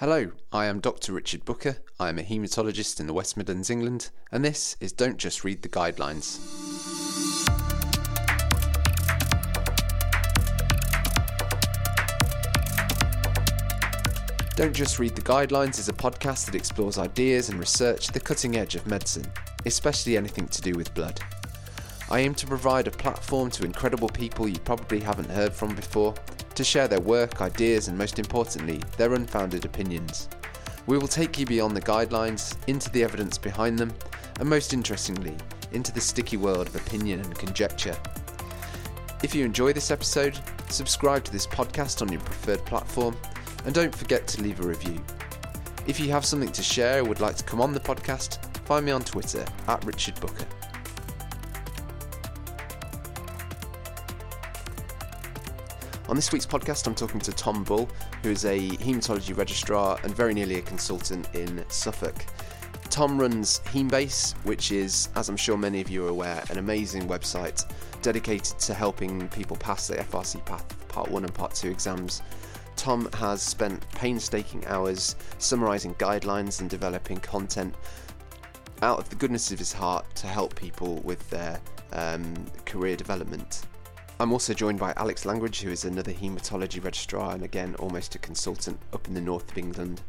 Hello, I am Dr. Richard Buka. I am a haematologist in the West Midlands, England, and this is Don't Just Read the Guidelines. Don't Just Read the Guidelines is a podcast that explores ideas and research at the cutting edge of medicine, especially anything to do with blood. I aim to provide a platform to incredible people you probably haven't heard from before to share their work, ideas, and most importantly, their unfounded opinions. We will take you beyond the guidelines, into the evidence behind them, and most interestingly, into the sticky world of opinion and conjecture. If you enjoy this episode, subscribe to this podcast on your preferred platform, and don't forget to leave a review. If you have something to share or would like to come on the podcast, find me on Twitter at Richard Buka. On this week's podcast, I'm talking to Tom Bull, who is a haematology registrar and very nearly a consultant in Suffolk. Tom runs Haemebase, which is, as I'm sure many of you are aware, an amazing website dedicated to helping people pass their FRC Path Part 1 and Part 2 exams. Tom has spent painstaking hours summarising guidelines and developing content out of the goodness of his heart to help people with their um, career development. I'm also joined by Alex Langridge, who is another haematology registrar and again almost a consultant up in the north of England.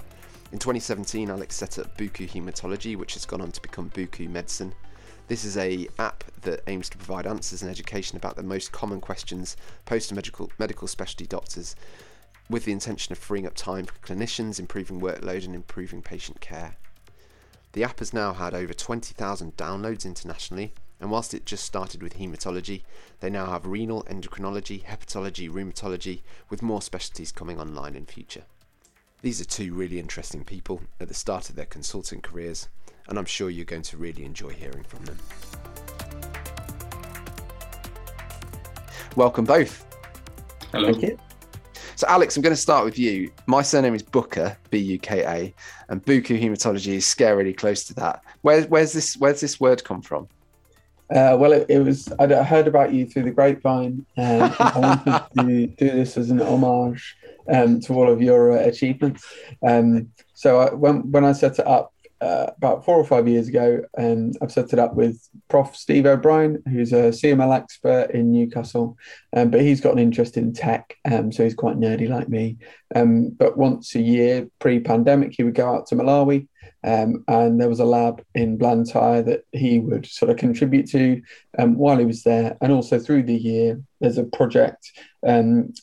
In 2017, Alex set up Buku Haematology, which has gone on to become Buku Medicine. This is a app that aims to provide answers and education about the most common questions posed to medical medical specialty doctors, with the intention of freeing up time for clinicians, improving workload, and improving patient care. The app has now had over 20,000 downloads internationally, and whilst it just started with haematology, they now have renal, endocrinology, hepatology, rheumatology, with more specialties coming online in future. These are two really interesting people at the start of their consulting careers, and I'm sure you're going to really enjoy hearing from them. Welcome both. Hello. Thank you. So, Alex, I'm going to start with you. My surname is Buka, B U K A, and Buku Haematology is scarily close to that. Where, where's this? Where's this word come from? Uh, well, it, it was. I'd heard about you through the grapevine, um, and I wanted to do this as an homage um, to all of your uh, achievements. Um, so I, when when I set it up uh, about four or five years ago, um, I've set it up with Prof. Steve O'Brien, who's a CML expert in Newcastle, um, but he's got an interest in tech, um, so he's quite nerdy like me. Um, but once a year, pre-pandemic, he would go out to Malawi um, and there was a lab in Blantyre that he would sort of contribute to um, while he was there. And also through the year, there's a project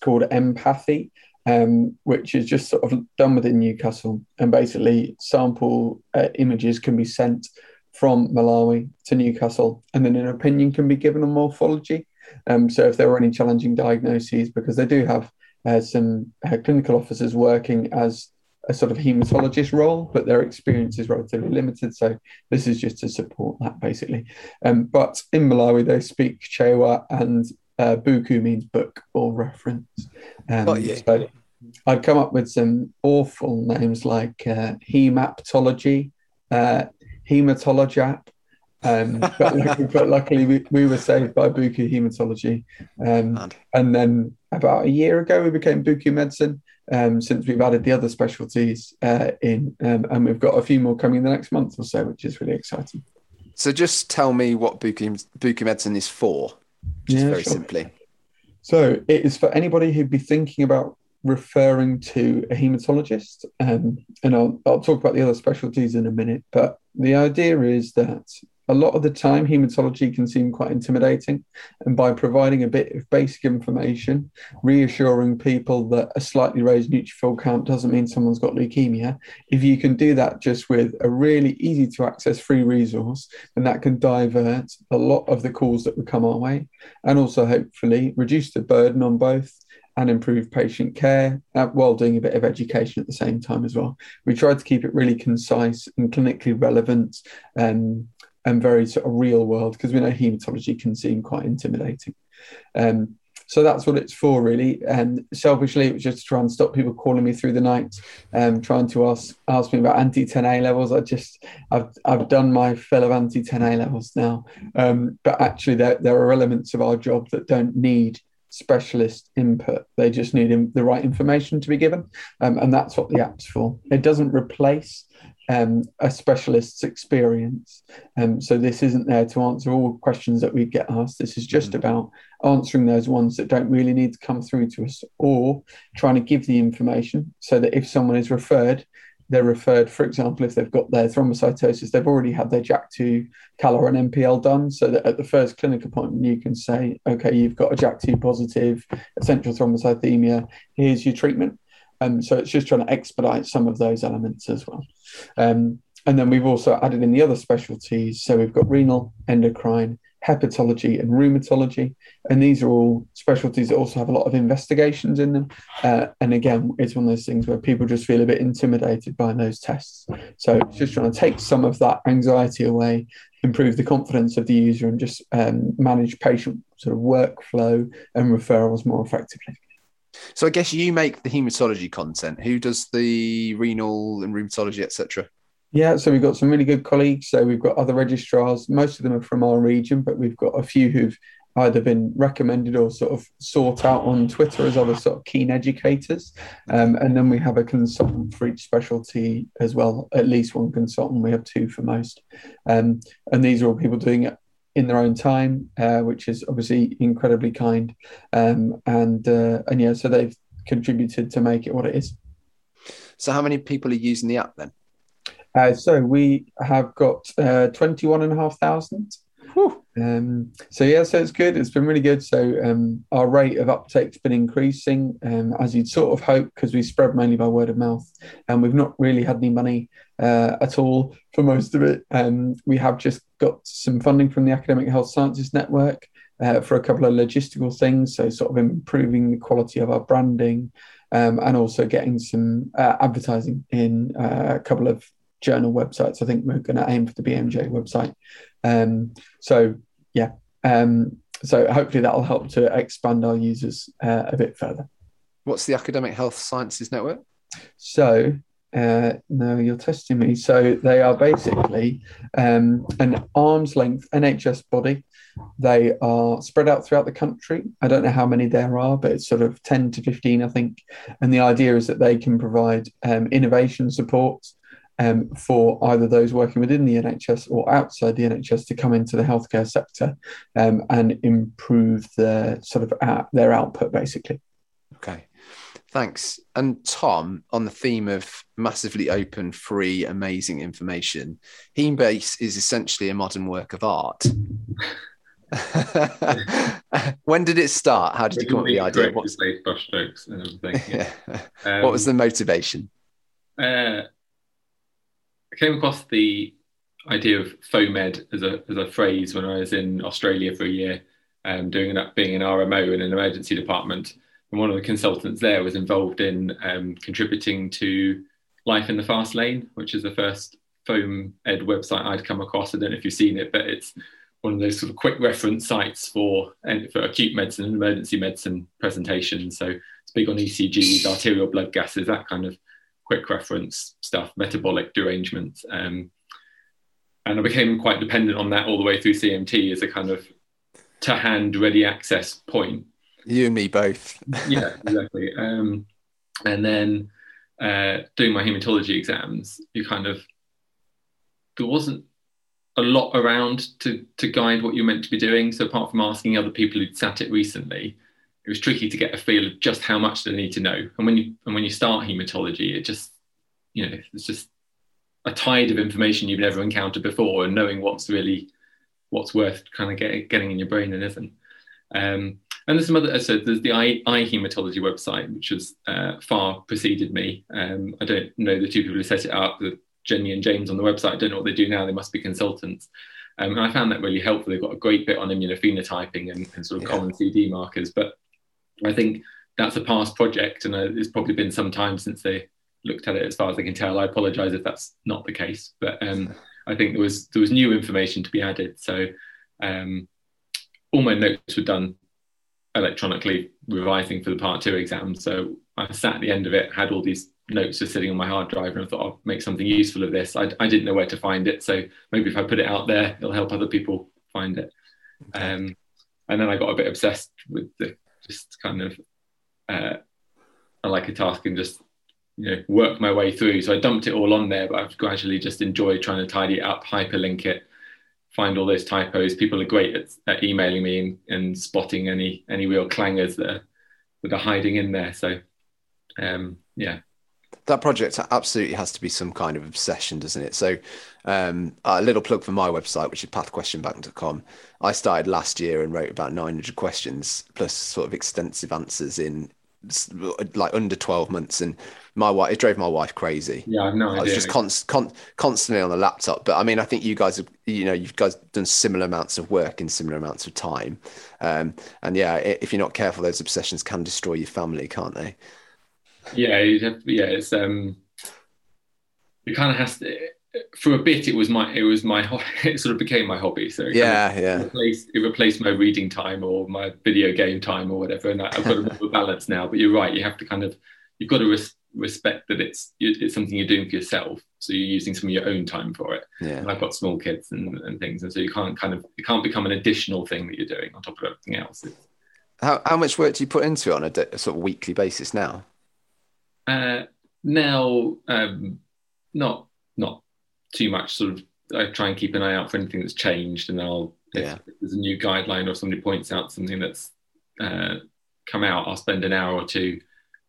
called Empathy, um, which is just sort of done within Newcastle. And basically, sample uh, images can be sent from Malawi to Newcastle, and then an opinion can be given on morphology. Um, so if there were any challenging diagnoses, because they do have uh, some uh, clinical officers working as a sort of hematologist role, but their experience is relatively limited. So this is just to support that basically. Um, but in Malawi, they speak Chewa and uh, Buku means book or reference. Um, you. So I'd come up with some awful names like uh, hemaptology, uh, hematologap. Um, but, luckily, but luckily we, we were saved by Buku Hematology. Um, and then about a year ago, we became Buku Medicine um, since we've added the other specialties uh, in. Um, and we've got a few more coming in the next month or so, which is really exciting. So, just tell me what Buku, Buku Medicine is for, just Yeah, very sure. simply. So it is for anybody who'd be thinking about referring to a hematologist. Um, and I'll, I'll talk about the other specialties in a minute. But the idea is that a lot of the time, hematology can seem quite intimidating. And by providing a bit of basic information, reassuring people that a slightly raised neutrophil count doesn't mean someone's got leukemia, if you can do that just with a really easy to access free resource, then that can divert a lot of the calls that would come our way and also hopefully reduce the burden on both and improve patient care uh, while doing a bit of education at the same time as well. We tried to keep it really concise and clinically relevant um, and very sort of real world because we know hematology can seem quite intimidating. Um, so that's what it's for, really. And selfishly, it was just to try and stop people calling me through the night, um, trying to ask ask me about anti Xa levels. I just I've I've done my fill of anti Xa levels now, um, but actually there there are elements of our job that don't need specialist input. They just need the right information to be given, um, and that's what the app's for. It doesn't replace um, a specialist's experience. Um, so this isn't there to answer all questions that we get asked. This is just mm-hmm. about answering those ones that don't really need to come through to us, or trying to give the information so that if someone is referred, they're referred, for example, if they've got their thrombocytosis, they've already had their JAK2 CALR and MPL done, so that at the first clinic appointment, you can say, okay, you've got a JAK2 positive essential thrombocythemia, here's your treatment. Um, so it's just trying to expedite some of those elements as well. Um, and then we've also added in the other specialties. So we've got renal, endocrine, hepatology, and rheumatology. And these are all specialties that also have a lot of investigations in them. Uh, and again, it's one of those things where people just feel a bit intimidated by those tests. So just trying to take some of that anxiety away, improve the confidence of the user, and just um, manage patient sort of workflow and referrals more effectively. So I guess you make the hematology content. Who does the renal and rheumatology, etc.? Yeah, so we've got some really good colleagues. So we've got other registrars. Most of them are from our region, but we've got a few who've either been recommended or sort of sought out on Twitter as other sort of keen educators. Um, and then we have a consultant for each specialty as well, at least one consultant. We have two for most. Um, and these are all people doing it in their own time, uh, which is obviously incredibly kind. Um, and uh, and yeah, so they've contributed to make it what it is. So, how many people are using the app then? Uh, so we have got uh, 21,500. Um, so yeah, so it's good. It's been really good. So um, our rate of uptake's been increasing, um, as you'd sort of hope, because we spread mainly by word of mouth, and we've not really had any money uh, at all for most of it. Um, we have just got some funding from the Academic Health Sciences Network uh, for a couple of logistical things, so sort of improving the quality of our branding, um, and also getting some uh, advertising in uh, a couple of journal websites. I think we're going to aim for the BMJ website. Um, so yeah, um, so hopefully that will help to expand our users uh, a bit further. What's the Academic Health Sciences Network? So uh, no, you're testing me. So they are basically um, an arm's length NHS body. They are spread out throughout the country. I don't know how many there are, but it's sort of 10 to 15, I think. And the idea is that they can provide um, innovation support um, for either those working within the NHS or outside the NHS to come into the healthcare sector um, and improve their sort of uh, their output, basically. Okay. Thanks. And Tom, on the theme of massively open, free, amazing information, Hemebase is essentially a modern work of art. when did it start? How did you come up with the idea? What's... brushstrokes and everything. Yeah. Um, what was the motivation? Uh, I came across the idea of FOAMed as a as a phrase when I was in Australia for a year, um, doing that being an RMO in an emergency department and one of the consultants there was involved in um, contributing to Life in the Fast Lane, which is the first foam ed website I'd come across. I don't know if you've seen it, but it's one of those sort of quick reference sites for for acute medicine and emergency medicine presentations. So it's big on ECGs, arterial blood gases, that kind of quick reference stuff, metabolic derangements. Um, and I became quite dependent on that all the way through CMT as a kind of to hand ready access point you and me both. yeah, exactly. Um, and then uh, doing my hematology exams, you kind of there wasn't a lot around to to guide what you're meant to be doing. So apart from asking other people who'd sat it recently, it was tricky to get a feel of just how much they need to know. And when you and when you start hematology, it just you know it's just a tide of information you've never encountered before, and knowing what's really what's worth kind of get, getting in your brain and isn't. Um, and there's some other, so there's the eye, eye hematology website, which has uh, far preceded me. Um, I don't know the two people who set it up, the Jenny and James on the website. I don't know what they do now. They must be consultants. Um, and I found that really helpful. They've got a great bit on immunophenotyping and, and sort of yeah. common CD markers. But I think that's a past project, and uh, it's probably been some time since they looked at it. As far as I can tell, I apologise if that's not the case. But um, I think there was there was new information to be added. So um, all my notes were done electronically revising for the part two exam. So I sat at the end of it, had all these notes just sitting on my hard drive, and I thought I'll make something useful of this. I, I didn't know where to find it, so maybe if I put it out there, it'll help other people find it. Um, and then I got a bit obsessed with the just kind of uh, like a task and just you know work my way through. So I dumped it all on there, but I've gradually just enjoyed trying to tidy it up, hyperlink it, find all those typos. People are great at, at emailing me and, and, spotting any any real clangers that are, that are hiding in there. So um, yeah, that project absolutely has to be some kind of obsession, doesn't it? So, um, a little plug for my website, which is pathquestionbank.com. I started last year and wrote about 900 questions plus sort of extensive answers in like under 12 months and my wife it drove my wife crazy yeah i've no idea i was just const, con, constantly on the laptop but i mean i think you guys have you know you've guys done similar amounts of work in similar amounts of time um, and yeah if you're not careful those obsessions can destroy your family can't they yeah yeah it's um it kind of has to for a bit it was my it was my it sort of became my hobby so yeah yeah. replaced, it replaced my reading time or my video game time or whatever and i've got a more balance now but you're right you have to kind of you've got to res- respect that it's it's something you're doing for yourself so you're using some of your own time for it. Yeah. And i've got small kids and, and things and so you can't kind of it can't become an additional thing that you're doing on top of everything else. How, how much work do you put into it on a, a sort of weekly basis now uh now um not not too much sort of I try and keep an eye out for anything that's changed, and I'll yeah. if there's a new guideline or somebody points out something that's uh, come out, I'll spend an hour or two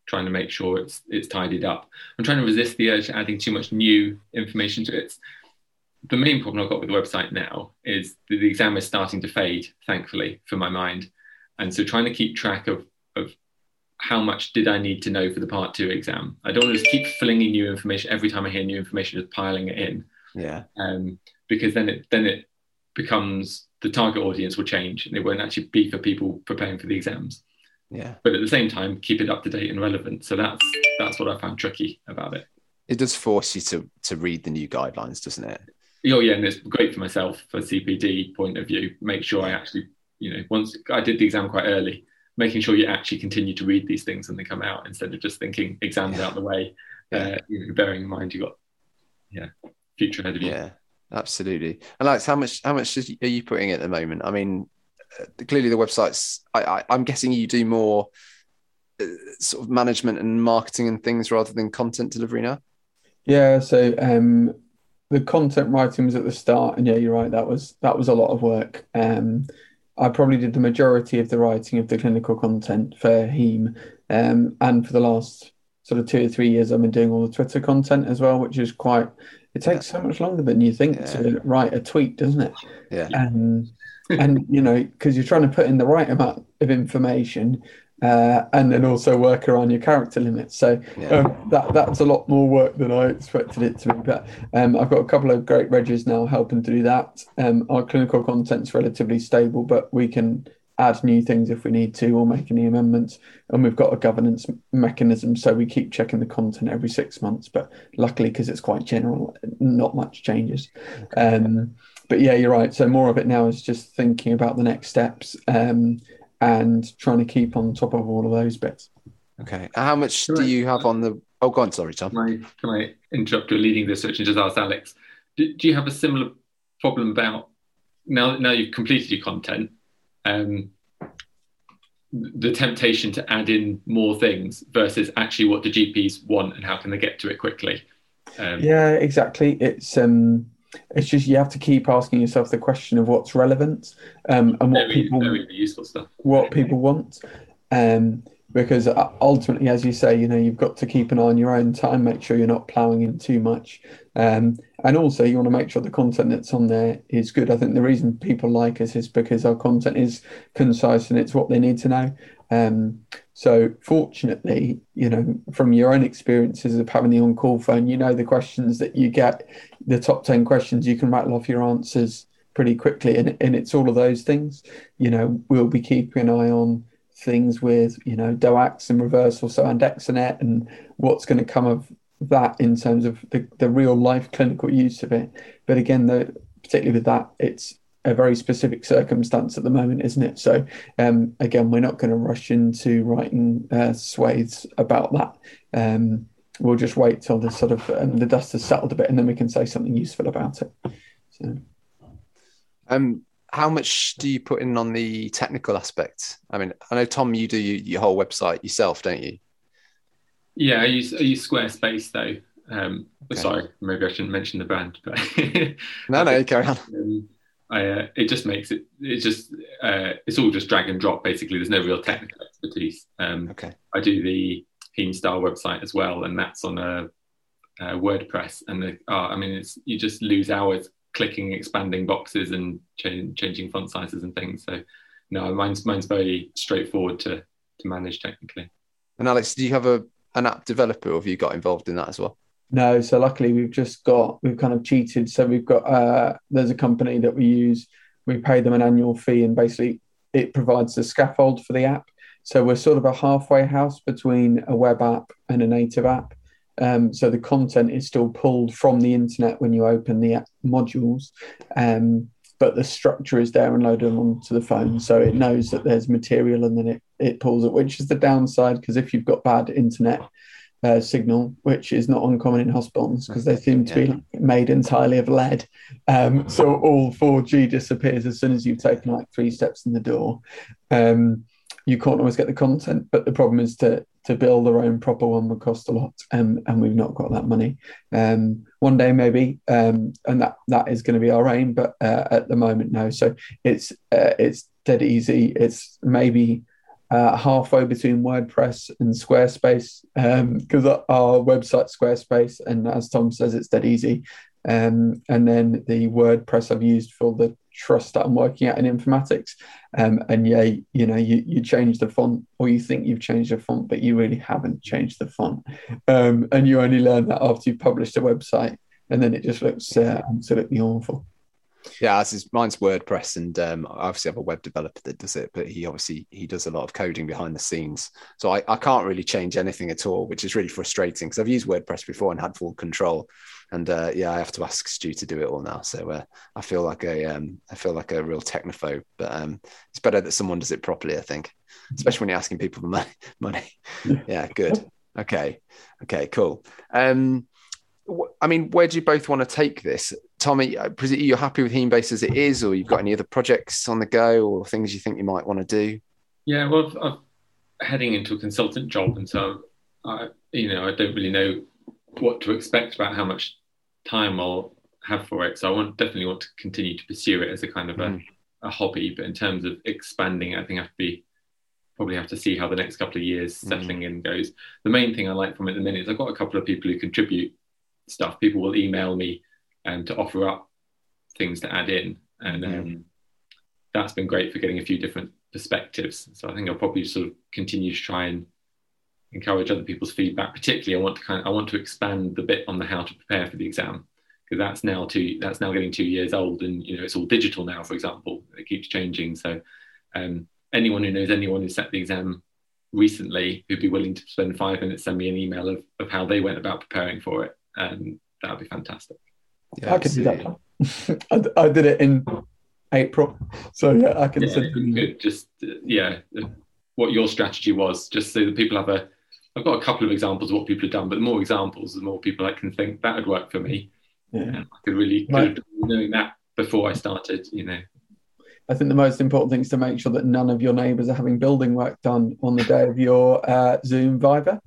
trying to make sure it's it's tidied up. I'm trying to resist the urge to adding too much new information to it. The main problem I've got with the website now is the exam is starting to fade, thankfully, for my mind, and so trying to keep track of of how much did I need to know for the part two exam? I don't want to just keep filling in new information every time I hear new information, just piling it in. Yeah. Um, because then it then it becomes the target audience will change and it won't actually be for people preparing for the exams. Yeah. But at the same time, keep it up to date and relevant. So that's that's what I found tricky about it. It does force you to to read the new guidelines, doesn't it? Oh yeah, and it's great for myself for CPD point of view. Make sure I actually, you know, once I did the exam quite early, making sure you actually continue to read these things when they come out instead of just thinking exams yeah. out the way. Uh, you know, bearing in mind you got yeah future ahead of you. Yeah, absolutely. And Alex, how much how much are you putting at the moment? I mean, uh, clearly the websites. I, I, am guessing you do more uh, sort of management and marketing and things rather than content delivery now. Yeah. So um, the content writing was at the start, and yeah, you're right. That was that was a lot of work. Um, I probably did the majority of the writing of the clinical content for Heme. Um, and for the last sort of two or three years, I've been doing all the Twitter content as well, which is quite, it takes so much longer than you think yeah. to write a tweet, doesn't it? Yeah. And, and you know, because you're trying to put in the right amount of information uh, and then also work around your character limits. So yeah. um, that that's a lot more work than I expected it to be. But um, I've got a couple of great regs now helping to do that. Um, our clinical content's relatively stable, but we can add new things if we need to or make any amendments. And we've got a governance mechanism, so we keep checking the content every six months. But luckily, because it's quite general, not much changes. Um, but yeah, you're right. So more of it now is just thinking about the next steps. And trying to keep on top of all of those bits. Okay. How much can do I, you have on the? Oh, go on. Sorry, Tom. Can I, can I interrupt you leading this search and just ask Alex? Do, do, you have a similar problem about now? Now you've completed your content. Um, the temptation to add in more things versus actually what the GPs want and how can they get to it quickly? Um, yeah, exactly. It's um, it's just you have to keep asking yourself the question of what's relevant um, and what very, people very useful stuff. what people want. Um, because uh, ultimately, as you say, you know, you've got to keep an eye on your own time, make sure you're not ploughing in too much. Um, and also, you want to make sure the content that's on there is good. I think the reason people like us is because our content is concise and it's what they need to know. Um, so, fortunately, you know, from your own experiences of having the on call phone, you know, the questions that you get, the top 10 questions, you can rattle off your answers pretty quickly. And, and it's all of those things. You know, we'll be keeping an eye on things with, you know, DOACs and reversal, so andexanet, and what's going to come of that in terms of the, the real life clinical use of it. But again, the, particularly with that, it's a very specific circumstance at the moment, isn't it? So um, again, we're not going to rush into writing uh, swathes about that. Um, we'll just wait till the sort of um, the dust has settled a bit, and then we can say something useful about it. So. Um, how much do you put in on the technical aspect? I mean, I know Tom, you do your whole website yourself, don't you? Yeah, I use I use Squarespace though. Um, okay. Sorry, maybe I shouldn't mention the brand, but no, no, carry on. Um, I, uh, it just makes it. It's just uh, it's all just drag and drop. Basically, there's no real technical expertise. Um, okay. I do the Heme Style website as well, and that's on a, a WordPress. And the, oh, I mean, it's you just lose hours clicking, expanding boxes, and ch- changing font sizes and things. So, no, mine's mine's very straightforward to to manage technically. And Alex, do you have a an app developer, or have you got involved in that as well? No, so luckily we've just got we've kind of cheated. So we've got uh, there's a company that we use. We pay them an annual fee, and basically it provides the scaffold for the app. So we're sort of a halfway house between a web app and a native app. Um, so the content is still pulled from the internet when you open the modules, um, but the structure is there and loaded onto the phone. So it knows that there's material and then it, it pulls it, which is the downside because if you've got bad internet uh, signal, which is not uncommon in hospitals because they seem to yeah. be made entirely of lead. Um, so all 4G disappears as soon as you've taken like three steps in the door. Um, you can't always get the content, but the problem is to to build their own proper one would cost a lot, um, and we've not got that money. Um, one day maybe, um, and that that is going to be our aim, but uh, at the moment no. So it's uh, it's dead easy. It's maybe uh, halfway between WordPress and Squarespace because um, our website Squarespace, and as Tom says, it's dead easy. Um, and then the WordPress I've used for the trust that I'm working at in informatics. Um, and yeah, you know, you, you change the font or you think you've changed the font, but you really haven't changed the font. Um, and you only learn that after you've published a website and then it just looks uh, absolutely awful. Yeah, as is, mine's WordPress, and um, I obviously have a web developer that does it, but he obviously he does a lot of coding behind the scenes. So I, I can't really change anything at all, which is really frustrating because I've used WordPress before and had full control, and uh, yeah, I have to ask Stu to do it all now. So uh, I feel like a um, I feel like a real technophobe, but um, it's better that someone does it properly. I think, especially when you're asking people for money. money. yeah, good. Okay, okay, cool. Um, I mean, where do you both want to take this? Tommy, you're happy with Hemebase as it is, or you've got any other projects on the go or things you think you might want to do? Yeah, well, I'm heading into a consultant job, and so I, you know, I don't really know what to expect about how much time I'll have for it. So I want definitely want to continue to pursue it as a kind of mm. a, a hobby. But in terms of expanding, I think I have to be probably have to see how the next couple of years mm. settling mm. in goes. The main thing I like from it at the minute is I've got a couple of people who contribute stuff. People will email me um, to offer up things to add in, and mm. um, that's been great for getting a few different perspectives. So I think I'll probably sort of continue to try and encourage other people's feedback. Particularly, I want to kind of, I want to expand the bit on the how to prepare for the exam because that's now two that's now getting two years old, and you know it's all digital now. For example, it keeps changing. So um, anyone who knows anyone who set the exam recently who'd be willing to spend five minutes send me an email of, of how they went about preparing for it, and that would be fantastic. Yeah, I could do that. I, I did it in April, so yeah, I can yeah, send good. Just uh, yeah, what your strategy was, just so that people have a I've got a couple of examples of what people have done, but the more examples, the more people I can think that would work for me. Yeah. I could really could knowing that before I started, you know. I think the most important thing is to make sure that none of your neighbours are having building work done on the day of your uh, Zoom Viva.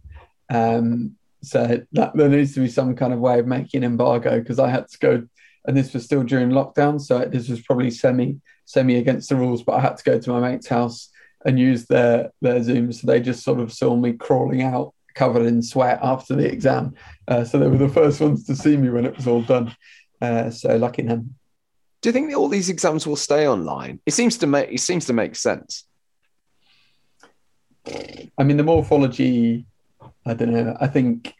Um, so that, there needs to be some kind of way of making an embargo because I had to go, and this was still during lockdown, so this was probably semi semi against the rules, but I had to go to my mate's house and use their their Zoom. So they just sort of saw me crawling out covered in sweat after the exam. Uh, so they were the first ones to see me when it was all done. Uh, so lucky them. Do you think all these exams will stay online? It seems to make it seems to make sense. I mean, the morphology. I don't know. I think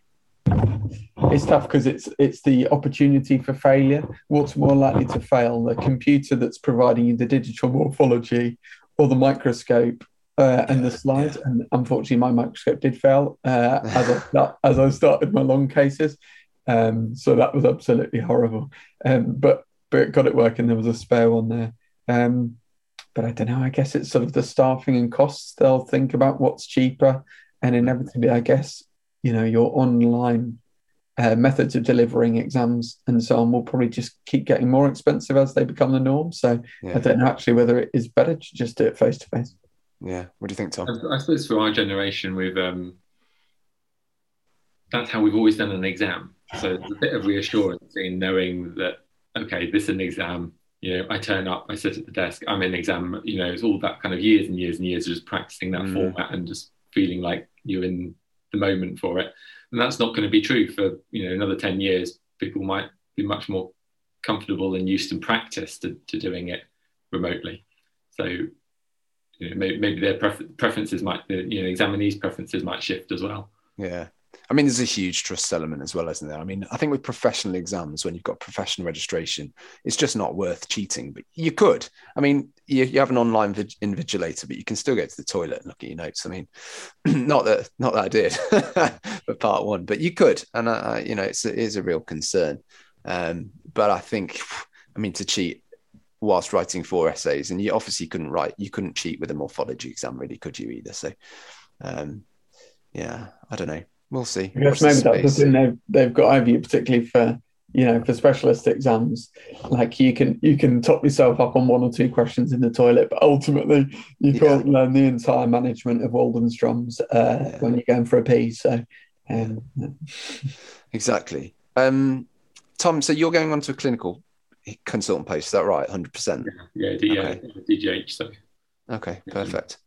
it's tough because it's it's the opportunity for failure. What's more likely to fail? The computer that's providing you the digital morphology, or the microscope uh, and the slides. Yeah. And unfortunately, my microscope did fail uh, as, I, as I started my long cases. Um, so that was absolutely horrible. Um, but but it got it working. There was a spare one there. Um, but I don't know. I guess it's sort of the staffing and costs. They'll think about what's cheaper, and inevitably, I guess you know your online uh, methods of delivering exams and so on will probably just keep getting more expensive as they become the norm. So yeah. I don't know actually whether it is better to just do it face to face. Yeah. What do you think, Tom? I, I suppose for our generation, we've um, that's how we've always done an exam. So it's a bit of reassurance in knowing that okay, this is an exam. You know, I turn up, I sit at the desk, I'm in exam. You know, it's all that kind of years and years and years of just practicing that mm. format and just feeling like you're in the moment for it. And that's not going to be true for you know another ten years. People might be much more comfortable and used and practiced to, to doing it remotely. So you know, maybe, maybe their prefer- preferences might, you know, examinees' preferences might shift as well. Yeah. I mean, there's a huge trust element as well, isn't there? I mean, I think with professional exams, when you've got professional registration, it's just not worth cheating. But you could. I mean, you, you have an online invigilator, but you can still go to the toilet and look at your notes. I mean, not that not that I did for part one, but you could, and I, you know, it's it is a real concern. Um, but I think, I mean, to cheat whilst writing four essays, and you obviously couldn't write, you couldn't cheat with a morphology exam, really, could you either? So, um, yeah, I don't know. We'll see. I guess maybe that's the thing they've, they've got over you, particularly for you know for specialist exams. Like you can you can top yourself up on one or two questions in the toilet, but ultimately you can't learn the entire management of Waldenstrom's uh, yeah. when you're going for a pee So, um, yeah. exactly. Um, Tom, so you're going on to a clinical consultant post, is that right? 100%? Yeah, yeah, yeah okay. DGH. So. Okay, perfect.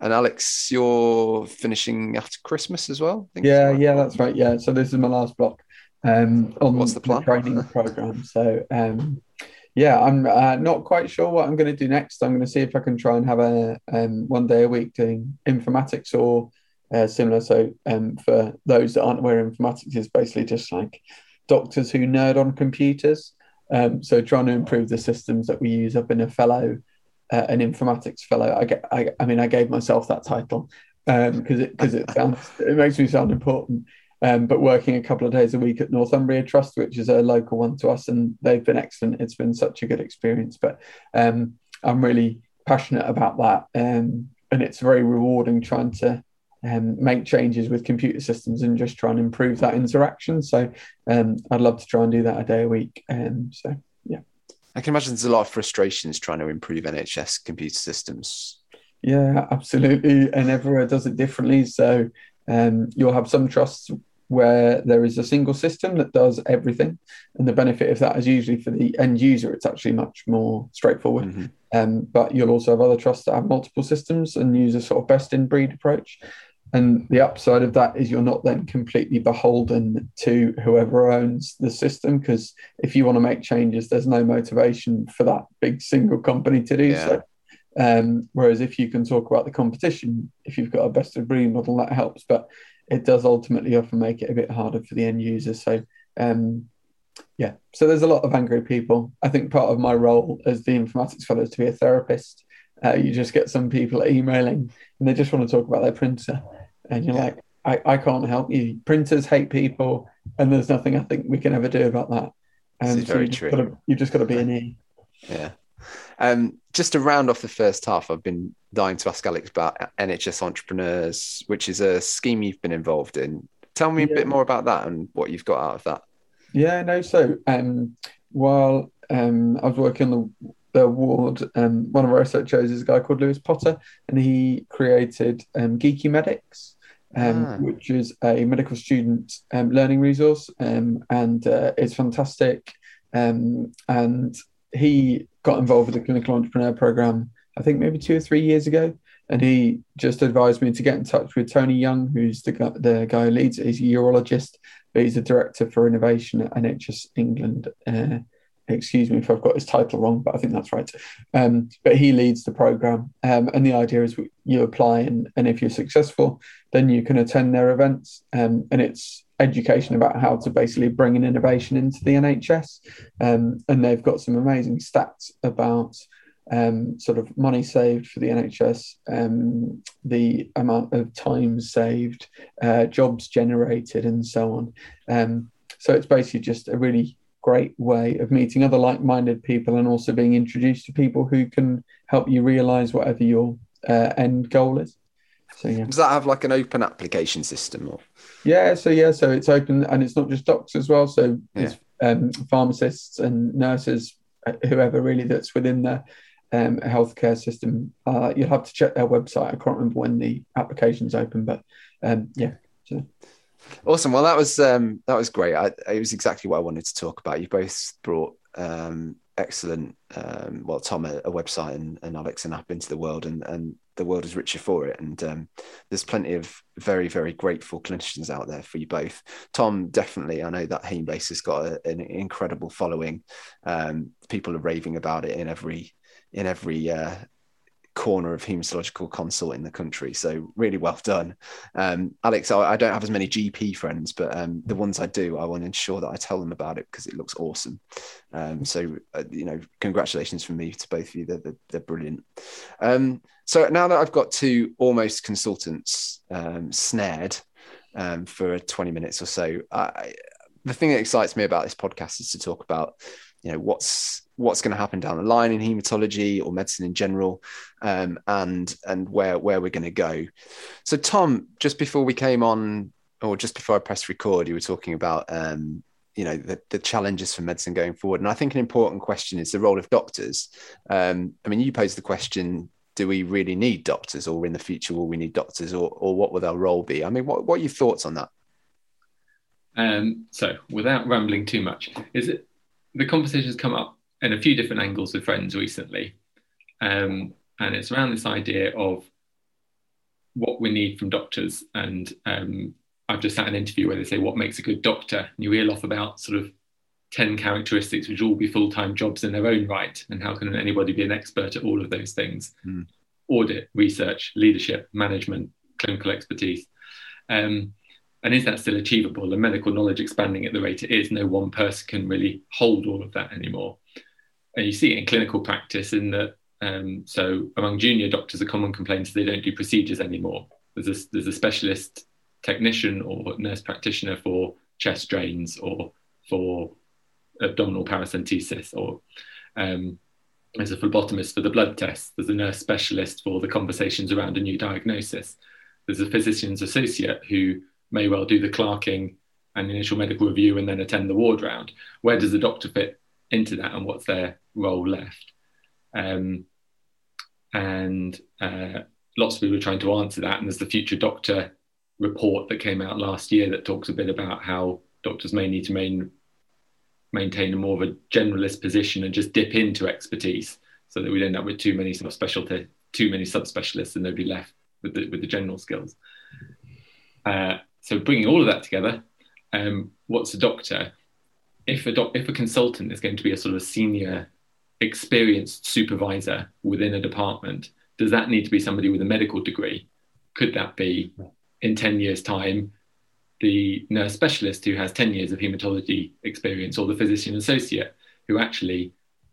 And Alex, you're finishing after Christmas as well. yeah, right. yeah, that's right. Yeah, so this is my last block. Um, on What's the plan? The training program. So, um, yeah, I'm uh, not quite sure what I'm going to do next. I'm going to see if I can try and have a um, one day a week doing informatics or uh, similar. So, um, for those that aren't aware, informatics is basically just like doctors who nerd on computers. Um, so, trying to improve the systems that we use up in a fellow uh, an informatics fellow. I, get, I, I mean, I gave myself that title because um, it because it sounds it makes me sound important. Um, but working a couple of days a week at Northumbria Trust, which is a local one to us, and they've been excellent. It's been such a good experience. But um, I'm really passionate about that, um, and it's very rewarding trying to um, make changes with computer systems and just try and improve that interaction. So um, I'd love to try and do that a day a week. Um, so yeah. I can imagine there's a lot of frustrations trying to improve NHS computer systems. Yeah, absolutely. And everywhere does it differently. So um, you'll have some trusts where there is a single system that does everything. And the benefit of that is usually for the end user, it's actually much more straightforward. Mm-hmm. Um, but you'll also have other trusts that have multiple systems and use a sort of best in breed approach. And the upside of that is you're not then completely beholden to whoever owns the system because if you want to make changes, there's no motivation for that big single company to do yeah. so. Um, whereas if you can talk about the competition, if you've got a best of breed model, that helps. But it does ultimately often make it a bit harder for the end user. So um, yeah, so there's a lot of angry people. I think part of my role as the informatics fellow is to be a therapist. Uh, you just get some people emailing and they just want to talk about their printer and you're yeah. like, I, I can't help you. Printers hate people, and there's nothing I think we can ever do about that. And so very you true. Gotta, you've just got to be an E. Yeah. Um, just to round off the first half, I've been dying to ask Alex about NHS Entrepreneurs, which is a scheme you've been involved in. Tell me a bit more about that and what you've got out of that. Yeah, no. So um, while um, I was working on the the award, um, one of our researchers is a guy called Lewis Potter, and he created um, Geeky Medics, um, ah. which is a medical student um, learning resource, um, and uh, it's fantastic. Um, and he got involved with the clinical entrepreneur program, I think maybe two or three years ago, and he just advised me to get in touch with Tony Young, who's the guy, the guy who leads. He's a urologist, but he's a director for innovation at NHS England. Uh, excuse me if I've got his title wrong, but I think that's right. Um, but he leads the program, um, and the idea is you apply, and, and if you're successful, then you can attend their events, um, and it's education about how to basically bring an innovation into the NHS, um, and they've got some amazing stats about. Um, sort of money saved for the NHS, um, the amount of time saved, uh, jobs generated, and so on. so it's basically just a really great way of meeting other like-minded people and also being introduced to people who can help you realize whatever your uh, end goal is So yeah. Does that have like an open application system or? Yeah, so yeah, so it's open and it's not just doctors as well. So it's um, pharmacists and nurses, uh, whoever really that's within the um, healthcare system. Uh, you'll have to check their website. I can't remember when the application's open, but um, yeah. So. Awesome. Well, that was um, that was great. I, it was exactly what I wanted to talk about. You both brought um, excellent, um, well, Tom a, a, website and, and Alex an app into the world, and and the world is richer for it. And um, there's plenty of very very grateful clinicians out there for you both. Tom, definitely. I know that Hemebase has got a, an incredible following. Um, people are raving about it in every in every uh, corner of hematological consult in the country. So really well done, um, Alex. I, I, don't have as many GP friends, but um, the ones I do, I want to ensure that I tell them about it because it looks awesome. Um, so uh, you know, congratulations from me to both of you. They're, they're, they're brilliant. Um, so now that I've got two almost consultants um, snared um, for 20 minutes or so, I, the thing that excites me about this podcast is to talk about you know what's what's going to happen down the line in hematology or medicine in general um, and and where where we're going to go. So tom just before we came on or just before i pressed record you were talking about um, you know the, the challenges for medicine going forward. And i think an important question is the role of doctors. Um, i mean you posed the question do we really need doctors or in the future will we need doctors or, or what will their role be? I mean what, what are your thoughts on that? Um, so without rambling too much is it the conversation's come up in a few different angles with friends recently. Um, and it's around this idea of what we need from doctors. And um, I've just had an interview where they say, What makes a good doctor? And you reel off about sort of 10 characteristics, which all be full time jobs in their own right. And how can anybody be an expert at all of those things? Mm. Audit, research, leadership, management, clinical expertise. Um, and is that still achievable? The medical knowledge expanding at the rate it is, no one person can really hold all of that anymore. And you see it in clinical practice in that, um, so among junior doctors, a common complaint is they don't do procedures anymore. There's a, there's a specialist technician or nurse practitioner for chest drains or for abdominal paracentesis or um, there's a phlebotomist for the blood test. There's a nurse specialist for the conversations around a new diagnosis. There's a physician's associate who may well do the clerking and initial medical review and then attend the ward round. Where does the doctor fit into that and what's their role left? Um, and uh, lots of people are trying to answer that. And there's the Future Doctor report that came out last year that talks a bit about how doctors may need to main, maintain a more of a generalist position and just dip into expertise so that we end up with too many subspecialty, too many subspecialists and nobody left with the, with the general skills. Uh, so bringing all of that together, um, what's a doctor? If a doc, if a consultant is going to be a sort of senior, experienced supervisor within a department, does that need to be somebody with a medical degree? Could that be in ten years' time the nurse specialist who has ten years of hematology experience, or the physician associate who actually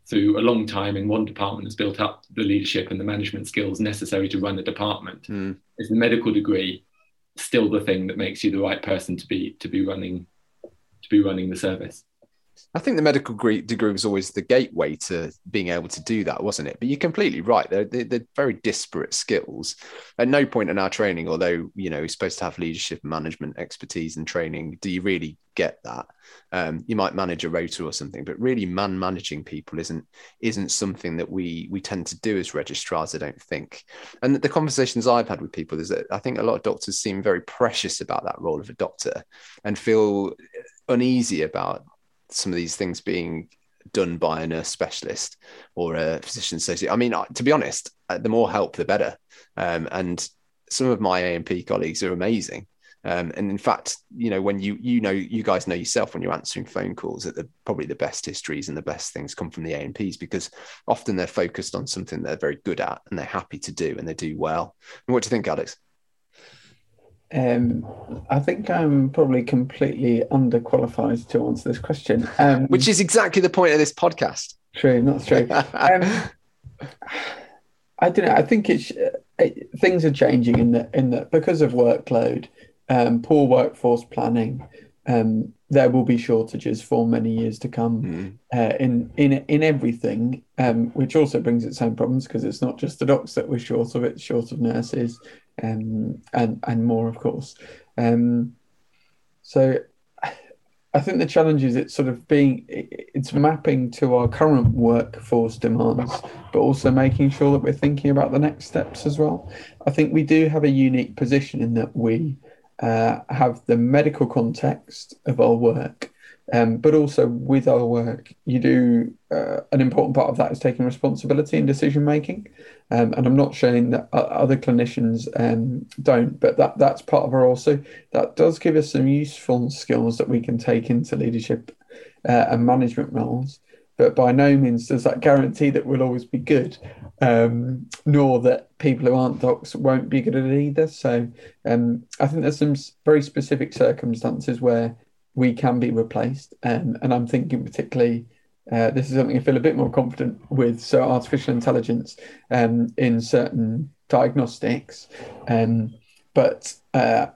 through a long time in one department has built up the leadership and the management skills necessary to run a department. Mm. Is the medical degree still the thing that makes you the right person to be to be running to be running the service. I think the medical degree was always the gateway to being able to do that, wasn't it? But you're completely right. They're, they're, very disparate skills. At no point in our training, although you know you're supposed to have leadership, management expertise, and training, do you really get that? Um, you might manage a rota or something, but really, man managing people isn't isn't something that we we tend to do as registrars. I don't think. And the conversations I've had with people is that I think a lot of doctors seem very precious about that role of a doctor and feel uneasy about some of these things being done by a nurse specialist or a physician associate. I mean, to be honest, uh, the more help, the better. Um, and some of my A&P colleagues are amazing. Um, and in fact, you know, when you you know you guys know yourself when you're answering phone calls that the probably the best histories and the best things come from the A&Ps because often they're focused on something they're very good at and they're happy to do and they do well. And what do you think, Alex? Um, I think I'm probably completely underqualified to answer this question. Um, Which is exactly the point of this podcast. True, not true. um, I don't know. I think it's it, things are changing in that in that because of workload, um, poor workforce planning, um, there will be shortages for many years to come mm. uh, in in in everything, um, which also brings its own problems because it's not just the docs that we're short of; it's short of nurses, um, and and more, of course. Um, so I think the challenge is it's sort of being it's mapping to our current workforce demands, but also making sure that we're thinking about the next steps as well. I think we do have a unique position in that we uh, have the medical context of our work, um, but also with our work, you do uh, an important part of that is taking responsibility in decision making. Um, and I'm not saying that other clinicians um, don't, but that that's part of our also. That does give us some useful skills that we can take into leadership uh, and management roles. But by no means does that guarantee that we'll always be good, um, nor that people who aren't docs won't be good at it either. So um, I think there's some very specific circumstances where we can be replaced. Um, and I'm thinking particularly, uh, this is something I feel a bit more confident with. So artificial intelligence um, in certain diagnostics, um, but uh,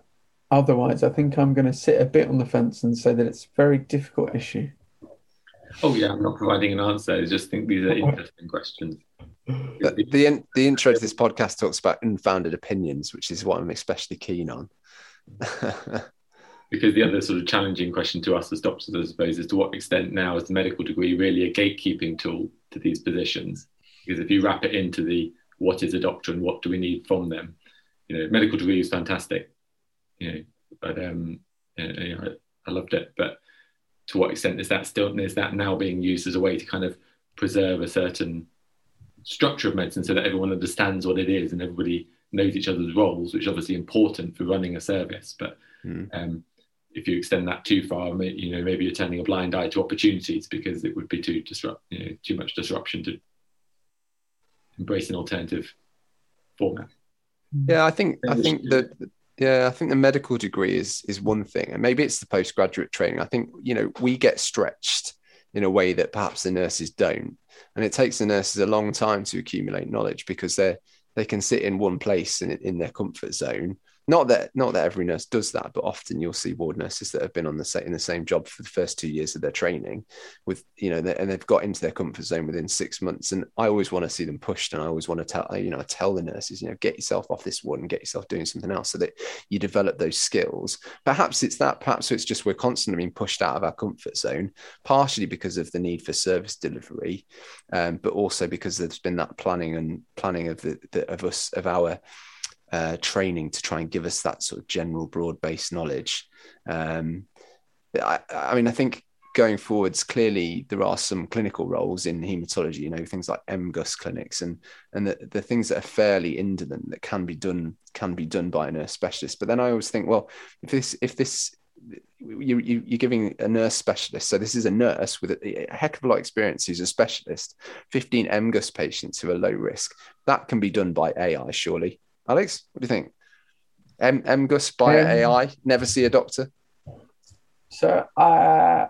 otherwise, I think I'm going to sit a bit on the fence and say that it's a very difficult issue. Oh yeah, I'm not providing an answer. I just think these are interesting questions. The, the the intro to this podcast talks about unfounded opinions, which is what I'm especially keen on. because the other sort of challenging question to us as doctors, I suppose, is to what extent now is the medical degree really a gatekeeping tool to these positions? Because if you wrap it into the what is a doctor and what do we need from them, you know, medical degree is fantastic, you know, but um, you know, I loved it. But to what extent is that still is that now being used as a way to kind of preserve a certain structure of medicine so that everyone understands what it is and everybody knows each other's roles, which is obviously important for running a service, but mm. um, if you extend that too far, you know, maybe you're turning a blind eye to opportunities because it would be too disrupt, you know, too much disruption to embrace an alternative format. Yeah, I think I think that yeah, I think the medical degree is is one thing, and maybe it's the postgraduate training. I think you know we get stretched in a way that perhaps the nurses don't, and it takes the nurses a long time to accumulate knowledge because they're they can sit in one place in, in their comfort zone not that not that every nurse does that, but often you'll see ward nurses that have been on the in the same job for the first two years of their training, with you know, and they've got into their comfort zone within six months. And I always want to see them pushed, and I always want to tell you know tell the nurses, you know, get yourself off this ward and get yourself doing something else, so that you develop those skills. Perhaps it's that. Perhaps it's just we're constantly being pushed out of our comfort zone, partially because of the need for service delivery, um, but also because there's been that planning and planning of the, the of us of our uh, training to try and give us that sort of general broad based knowledge. Um, I, I, mean, I think going forwards, clearly there are some clinical roles in hematology, you know, things like MGUS clinics and and the, the things that are fairly indolent that can be done can be done by a nurse specialist. But then I always think, well, if this if this you, you, you're giving a nurse specialist. So this is a nurse with a, a, heck of a lot of experience who's a specialist, 15 MGUS patients who are low risk. That can be done by AI, surely. Alex, what do you think? M MGUS by um, AI, never see a doctor. So uh,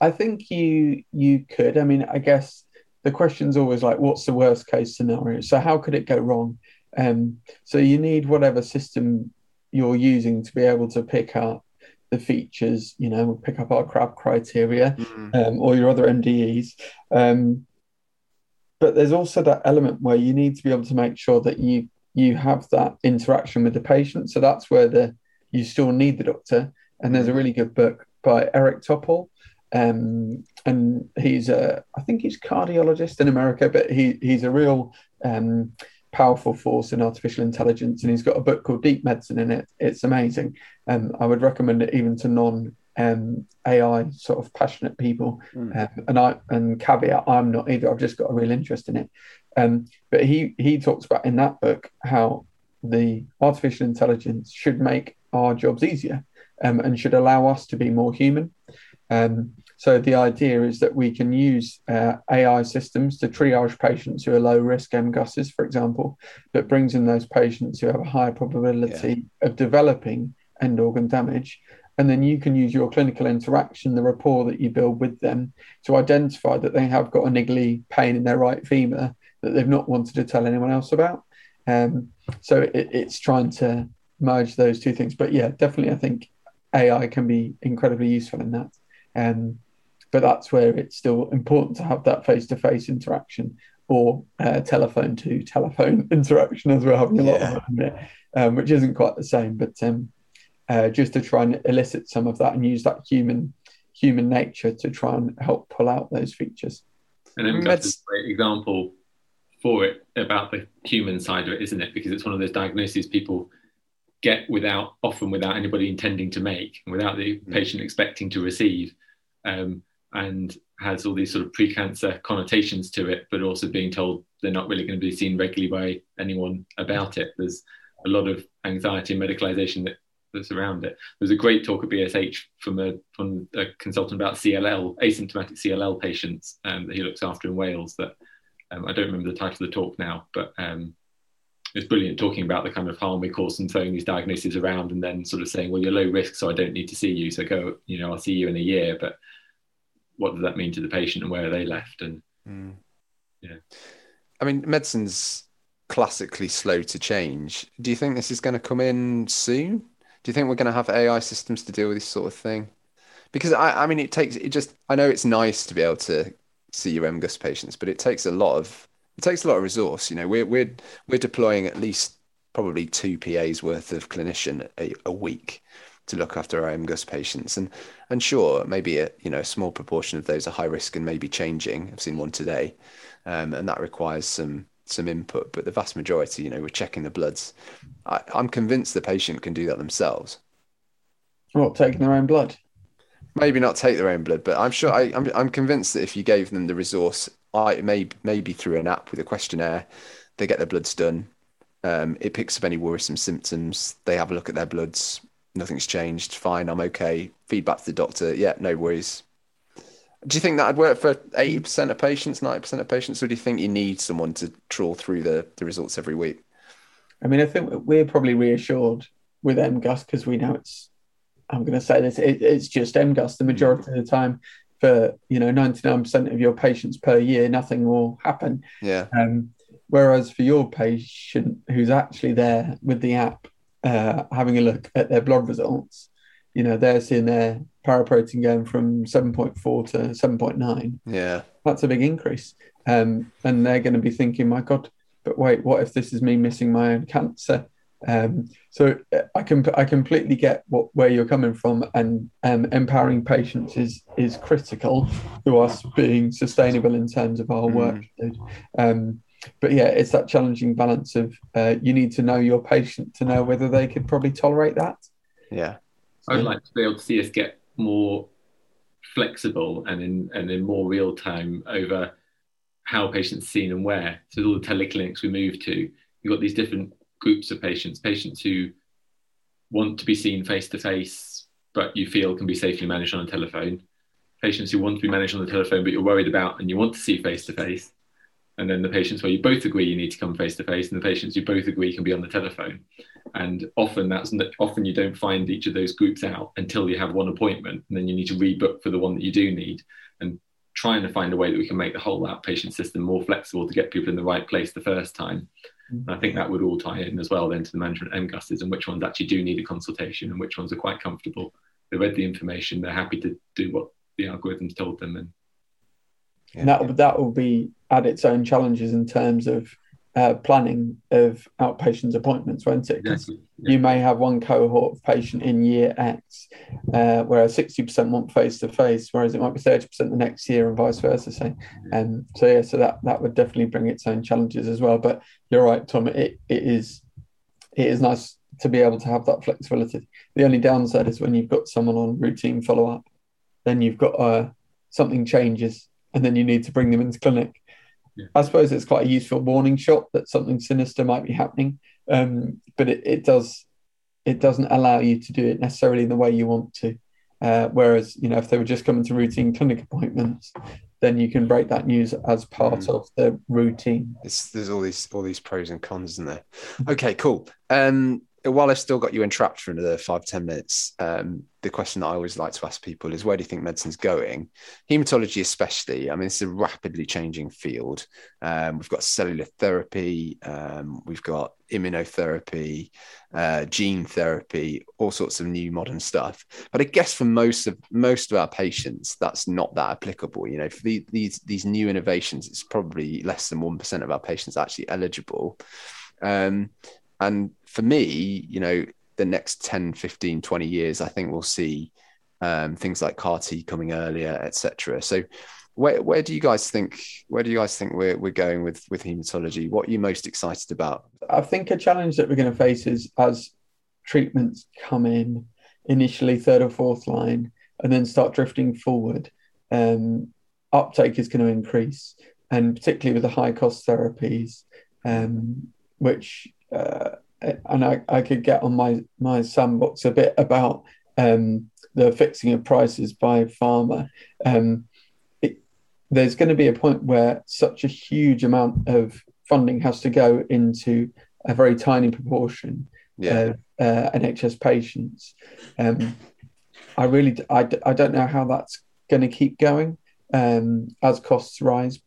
I think you you could. I mean, I guess the question's always like, what's the worst case scenario? So how could it go wrong? Um, so you need whatever system you're using to be able to pick up the features, you know, pick up our CRAB criteria mm. um, or your other MDEs. Um, but there's also that element where you need to be able to make sure that you you have that interaction with the patient. So that's where the you still need the doctor. And there's a really good book by Eric Topol. Um, and he's a, I think he's cardiologist in America, but he he's a real um, powerful force in artificial intelligence. And he's got a book called Deep Medicine in it. It's amazing. And I would recommend it even to non um, AI sort of passionate people. Mm. Um, and I and caveat, I'm not either. I've just got a real interest in it. Um, but he he talks about in that book how the artificial intelligence should make our jobs easier um, and should allow us to be more human. Um, so the idea is that we can use uh, AI systems to triage patients who are low risk MGUSs, for example, but brings in those patients who have a higher probability yeah. of developing end organ damage. And then you can use your clinical interaction, the rapport that you build with them, to identify that they have got a niggly pain in their right femur that they've not wanted to tell anyone else about. Um, so it, it's trying to merge those two things. But yeah, definitely, I think AI can be incredibly useful in that. Um, but that's where it's still important to have that face-to-face interaction or uh, telephone to telephone interaction as we're having a lot Yeah. of it, um, which isn't quite the same, but um, uh, just to try and elicit some of that and use that human human nature to try and help pull out those features. And then Mm, that's that's- a great example for it about the human side of it, isn't it? Because it's one of those diagnoses people get without often without anybody intending to make, without the Mm. patient expecting to receive, um, and has all these sort of pre-cancer connotations to it, but also being told they're not really going to be seen regularly by anyone about it. There's a lot of anxiety and medicalization that, that's around it. There's a great talk at BSH from a from a consultant about CLL, asymptomatic CLL patients um, that he looks after in Wales. That um, I don't remember the title of the talk now, but um, it's brilliant talking about the kind of harm we cause and throwing these diagnoses around, and then sort of saying, "Well, you're low risk, so I don't need to see you. So go, you know, I'll see you in a year." But what does that mean to the patient, and where are they left? And Mm. Yeah. I mean, medicine's classically slow to change. Do you think this is going to come in soon? Do you think we're going to have AI systems to deal with this sort of thing? Because I, I mean, it takes it just. I know it's nice to be able to see your MGUS patients, but it takes a lot of it takes a lot of resource. You know, we're we're we're deploying at least probably two PAs worth of clinician a, a week to look after our MGUS patients, and and sure, maybe a you know a small proportion of those are high risk and maybe changing. I've seen one today, um, and that requires some some input. But the vast majority, you know, we're checking the bloods. I, I'm convinced the patient can do that themselves. Well, taking their own blood? Maybe not take their own blood, but I'm sure I, I'm I'm convinced that if you gave them the resource, I may maybe through an app with a questionnaire, they get their bloods done. Um, it picks up any worrisome symptoms. They have a look at their bloods. Nothing's changed. Fine, I'm okay. Feedback to the doctor. Yeah, no worries. Do you think that'd work for 80% of patients, 90% of patients, or do you think you need someone to trawl through the, the results every week? I mean, I think we're probably reassured with MGUS because we know it's, I'm going to say this, it, it's just MGUS the majority of the time. For, you know, 99% of your patients per year, nothing will happen. Yeah. Um, whereas for your patient who's actually there with the app, uh, having a look at their blood results, you know, they're seeing their paraprotein going from 7.4 to 7.9. Yeah. That's a big increase. Um, and they're going to be thinking, my God, but wait, what if this is me missing my own cancer? Um, so uh, I can I completely get what where you're coming from, and um, empowering patients is is critical to us being sustainable in terms of our Mm. workload. Um, but yeah, it's that challenging balance of uh, you need to know your patient to know whether they could probably tolerate that. Yeah. I'd like to be able to see us get more flexible and in and in more real time over how patients seen and where. So all the teleclinics we move to, you've got these different groups of patients, patients who want to be seen face to face, but you feel can be safely managed on a telephone. Patients who want to be managed on the telephone, but you're worried about and you want to see face to face. And then the patients where you both agree you need to come face to face, and the patients you both agree can be on the telephone. And often that's often you don't find each of those groups out until you have one appointment, and then you need to rebook for the one that you do need. And trying to find a way that we can make the whole outpatient system more flexible to get people in the right place the first time. And I think that would all tie in as well then to the management MGUSs and which ones actually do need a consultation and which ones are quite comfortable. They read the information, they're happy to do what the algorithms told them. And And that that will be at its own challenges in terms of uh, planning of outpatient appointments, won't it? exactly. Yeah. you may have one cohort of patient in year X, uh, whereas 60% want face to face, whereas it might be 30% the next year and vice versa. So, um, so yeah, so that, that would definitely bring its own challenges as well. But you're right, Tom, it, it is it is nice to be able to have that flexibility. The only downside is when you've got someone on routine follow up, then you've got uh, something changes and then you need to bring them into clinic. Yeah. I suppose it's quite a useful warning shot that something sinister might be happening um, but it, it does it doesn't allow you to do it necessarily in the way you want to. Uh, whereas you know if they were just coming to routine clinic appointments, then you can break that news as part Mm. of the routine. It's, there's all these all these pros and cons, isn't there? Okay, cool. Um, while I've still got you entrapped for another five ten minutes, um, the question that I always like to ask people is, where do you think medicine's going? Hematology, especially. I mean, it's a rapidly changing field. Um, we've got cellular therapy, um, we've got immunotherapy, uh, gene therapy, all sorts of new modern stuff. But I guess for most of most of our patients, that's not that applicable. You know, for the, these these new innovations, it's probably less than one percent of our patients actually eligible. Um, and for me, you know, the next 10, 15, 20 years, I think we'll see um, things like CAR T coming earlier, etc. So where, where do you guys think where do you guys think we're, we're going with with hematology what are you most excited about i think a challenge that we're going to face is as treatments come in initially third or fourth line and then start drifting forward um, uptake is going to increase and particularly with the high cost therapies um, which uh, and I, I could get on my my sandbox a bit about um, the fixing of prices by pharma. Um, it, there's going to be a point where such a huge amount of funding has to go into a very tiny proportion yeah. of uh, NHS patients. Um, I really, I, I don't know how that's going to keep going um, as costs rise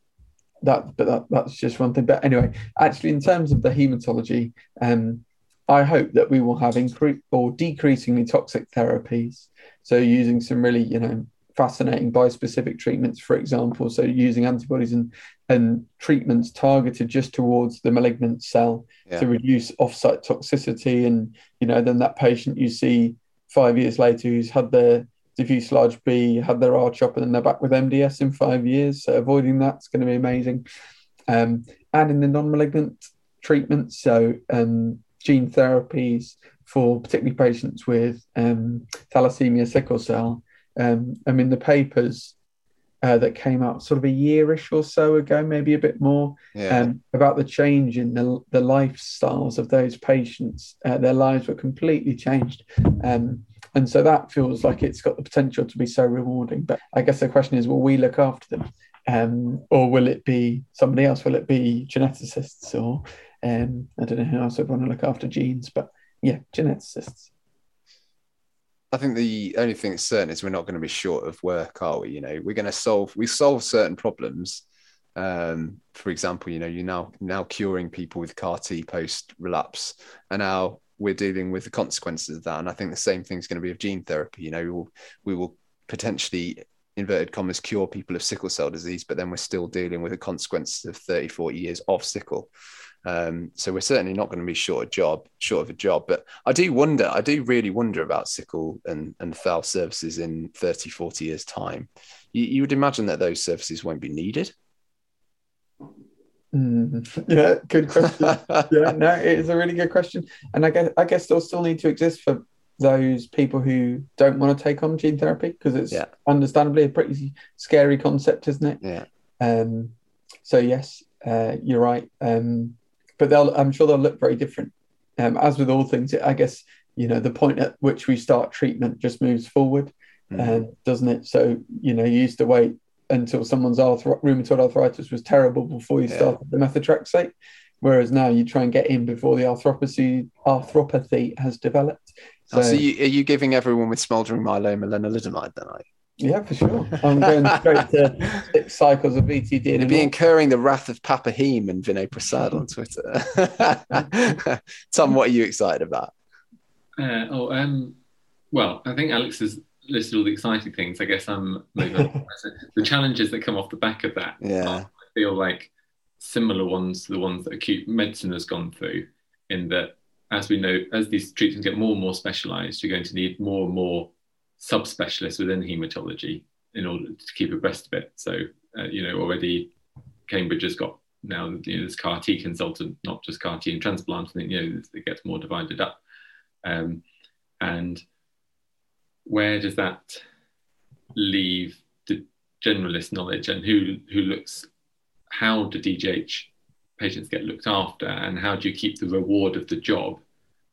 that but that, that's just one thing. But anyway actually in terms of the hematology um, i hope that we will have increased or decreasingly toxic therapies. So using some really you know fascinating bispecific treatments for example. So using antibodies and and treatments targeted just towards the malignant cell yeah. to reduce offsite toxicity. And you know then that patient you see five years later who's had their diffuse large B, had their R chop, and then they're back with MDS in five years. So avoiding that's going to be amazing. Um, and in the non-malignant treatments, so um, gene therapies for particularly patients with um, thalassemia, sickle cell. Um, I mean, the papers uh, that came out sort of a yearish or so ago, maybe a bit more, yeah. um, about the change in the, the lifestyles of those patients. Uh, their lives were completely changed. Um, and so that feels like it's got the potential to be so rewarding. But I guess the question is, will we look after them? Um, or will it be somebody else? Will it be geneticists or um, I don't know who else would want to look after genes, but yeah, geneticists. I think the only thing that's certain is we're not going to be short of work, are we? You know, we're going to solve we solve certain problems. Um, for example, you know, you're now now curing people with CAR T post relapse, and now we're dealing with the consequences of that. And I think the same thing is going to be of gene therapy. You know, we will, we will potentially inverted commas cure people of sickle cell disease, but then we're still dealing with the consequences of 30, 40 years of sickle. Um, so we're certainly not going to be short of job, short of a job. But I do wonder, I do really wonder about sickle and, and thal services in 30, 40 years time. You, you would imagine that those services won't be needed. Mm, yeah, good question. yeah, no, it is a really good question, and I guess I guess they'll still need to exist for those people who don't want to take on gene therapy because it's yeah. understandably a pretty scary concept, isn't it? Yeah. Um. So yes, uh, you're right. Um, but they'll I'm sure they'll look very different. Um, as with all things, I guess you know the point at which we start treatment just moves forward, mm-hmm. doesn't it? So you know you used to wait until someone's arthro- rheumatoid arthritis was terrible before you yeah. started the methotrexate. Whereas now you try and get in before the arthropathy arthropathy has developed. So, oh, so you, are you giving everyone with smoldering myeloma lenalidomide then? I yeah, for sure. I'm going straight to six cycles of VTD. You'd be incurring the wrath of Papa Heme and Vinay Prasad on Twitter. Tom, what are you excited about? Uh, oh, um, well, I think Alex has listed all the exciting things. I guess I'm the challenges that come off the back of that. Yeah, I feel like similar ones to the ones that acute medicine has gone through. In that, as we know, as these treatments get more and more specialised, you're going to need more and more subspecialists within hematology in order to keep abreast of it. So, uh, you know, already Cambridge has got now you know this CAR T consultant, not just CAR T and transplant. and you know it gets more divided up, um, and where does that leave the generalist knowledge and who who looks how do DGH patients get looked after and how do you keep the reward of the job?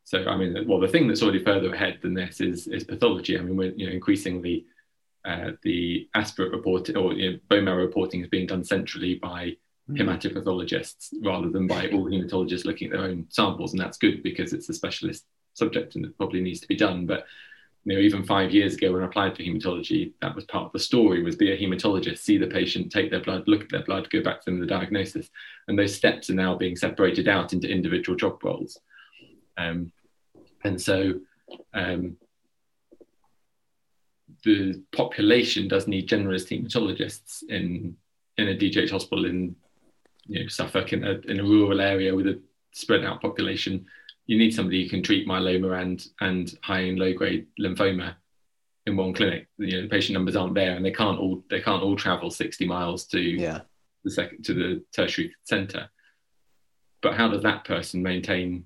So I mean, well, the thing that's already further ahead than this is is pathology. I mean, we're you know increasingly uh, the aspirate reporting or you know, bone marrow reporting is being done centrally by mm. hematopathologists rather than by all hematologists looking at their own samples, and that's good because it's a specialist subject and it probably needs to be done. But you know, even five years ago when I applied for hematology, that was part of the story was be a hematologist, see the patient, take their blood, look at their blood, go back to them with the diagnosis. And those steps are now being separated out into individual job roles. Um, and so um, the population does need generalist hematologists in in a DGH hospital in you know, Suffolk in a, in a rural area with a spread out population. You need somebody who can treat myeloma and and high and low grade lymphoma in one clinic. You know, the patient numbers aren't there, and they can't all they can't all travel sixty miles to yeah. the second to the tertiary centre. But how does that person maintain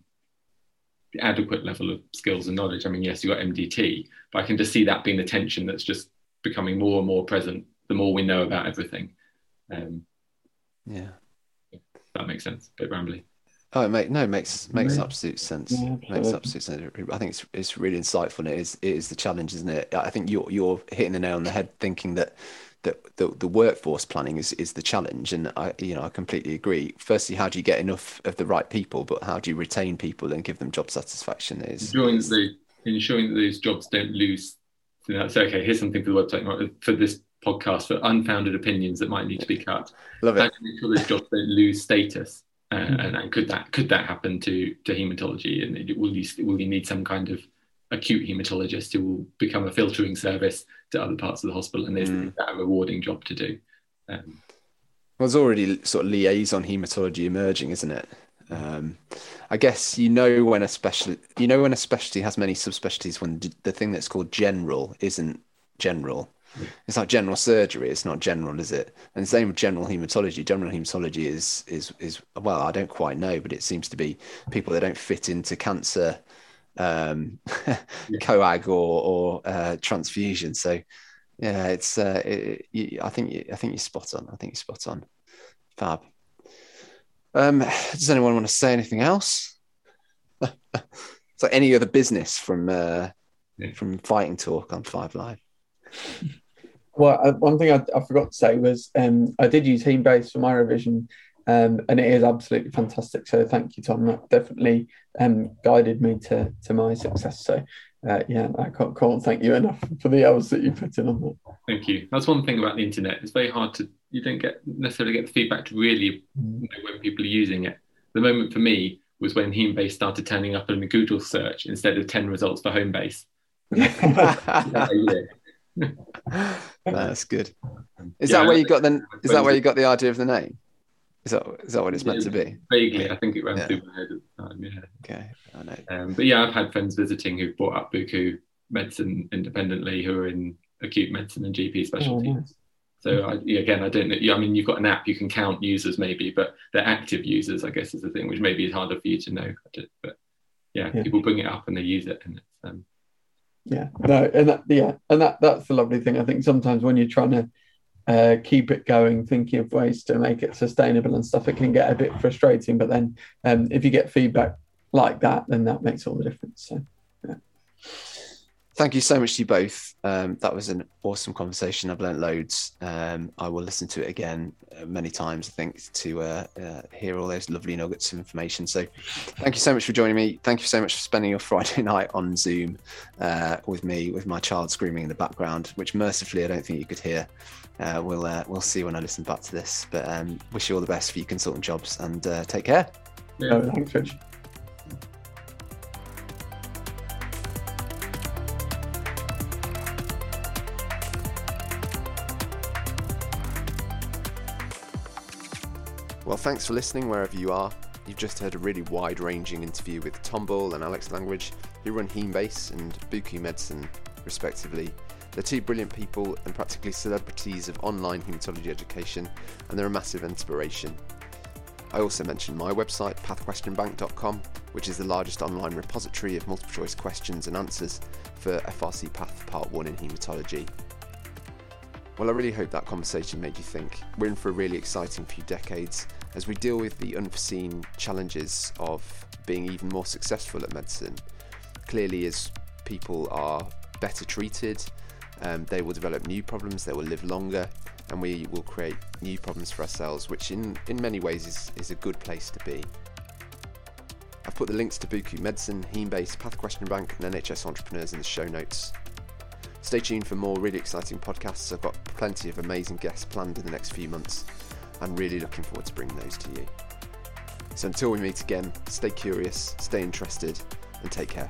the adequate level of skills and knowledge? I mean, yes, you've got MDT, but I can just see that being the tension that's just becoming more and more present the more we know about everything. Um, yeah, that makes sense. A bit rambly. Oh, it make, no, it makes makes Yeah. absolute sense. Yeah, makes absolute sense. I think it's it's really insightful. And it is it is the challenge, isn't it? I think you're you're hitting the nail on the head, thinking that that the, the workforce planning is is the challenge. And I you know I completely agree. Firstly, how do you get enough of the right people? But how do you retain people and give them job satisfaction? Is, ensuring is that ensuring that those jobs don't lose. You know, so okay, here's something for the website for this podcast for unfounded opinions that might need to be cut. love it. How do you make sure those jobs don't lose status? Uh, and, and could that could that happen to to hematology? And it- will you will you need some kind of acute hematologist who will become a filtering service to other parts of the hospital? And is, Mm. that a rewarding job to do? Um, Well, there's already sort of liaison hematology emerging, isn't it? Um, I guess you know when a special, you know when a specialty has many subspecialties when d- the thing that's called general isn't general. It's like general surgery. It's not general, is it? And same with general hematology. General hematology is is is well, I don't quite know, but it seems to be people that don't fit into cancer, um, coag or or uh, transfusion. So yeah, it's uh, it, you, I think you, I think you're spot on. I think you're spot on. Fab. Um, does anyone want to say anything else? so any other business from uh, Yeah. from fighting talk on Five Live? Well, uh, one thing I, I forgot to say was um, I did use Hemebase for my revision, um, and it is absolutely fantastic. So thank you, Tom. That definitely um, guided me to to my success. So uh, yeah, I can't, can't thank you enough for the hours that you put in on that. Thank you. That's one thing about the internet. It's very hard to you don't get necessarily get the feedback to really know when people are using it. The moment for me was when Hemebase started turning up in the Google search instead of ten results for Homebase. Yeah. That's good. Is Yeah, that where you got the? think- Is that where you got the idea of the name? Is that is that what it's meant to be? Vaguely, I think it ran Yeah. through my head at the time. Yeah. Okay, I know. Um, but yeah, I've had friends visiting who've brought up Buku medicine independently who are in acute medicine and GP Oh, specialties. nice. So I, again, I don't know. I mean, you've got an app, you can count users maybe, but they're active users, I guess, is the thing, which maybe is harder for you to know. But yeah, Yeah. people bring it up and they use it, and it's um, Yeah, no, and that yeah, and that that's the lovely thing. I think sometimes when you're trying to uh, keep it going, thinking of ways to make it sustainable and stuff, it can get a bit frustrating. But then um, if you get feedback like that, then that makes all the difference. So Thank you so much to you both. Um, that was an awesome conversation. I've learned loads. Um, I will listen to it again uh, many times, I think, to uh, uh, hear all those lovely nuggets of information. So, thank you so much for joining me. Thank you so much for spending your Friday night on Zoom uh, with me, with my child screaming in the background, which mercifully I don't think you could hear. Uh, we'll uh, we'll see when I listen back to this. But um, wish you all the best for your consultant jobs and uh, take care. yeah. thanks, Rich. Well, thanks for listening wherever you are. You've just heard a really wide ranging interview with Tom Bull and Alex Language, who run Hemebase and Buku Medicine, respectively. They're two brilliant people and practically celebrities of online haematology education, and they're a massive inspiration. I also mentioned my website, pathquestionbank.com, which is the largest online repository of multiple choice questions and answers for FRC Path Part 1 in haematology. Well, I really hope that conversation made you think. We're in for a really exciting few decades as we deal with the unforeseen challenges of being even more successful at medicine. Clearly, as people are better treated, um, they will develop new problems, they will live longer, and we will create new problems for ourselves, which in, in many ways is, is a good place to be. I've put the links to Buku Medicine, Hemebase, Path Question Bank, and NHS Entrepreneurs in the show notes. Stay tuned for more really exciting podcasts. I've got plenty of amazing guests planned in the next few months. I'm really looking forward to bringing those to you. So until we meet again, stay curious, stay interested, and take care.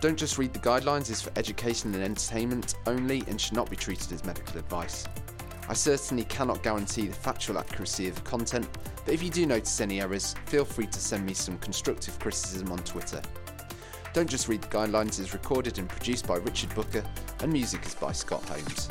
Don't just read the guidelines is for education and entertainment only and should not be treated as medical advice. I certainly cannot guarantee the factual accuracy of the content, but if you do notice any errors, feel free to send me some constructive criticism on Twitter. Don't Just Read the Guidelines is recorded and produced by Richard Booker, and music is by Scott Holmes.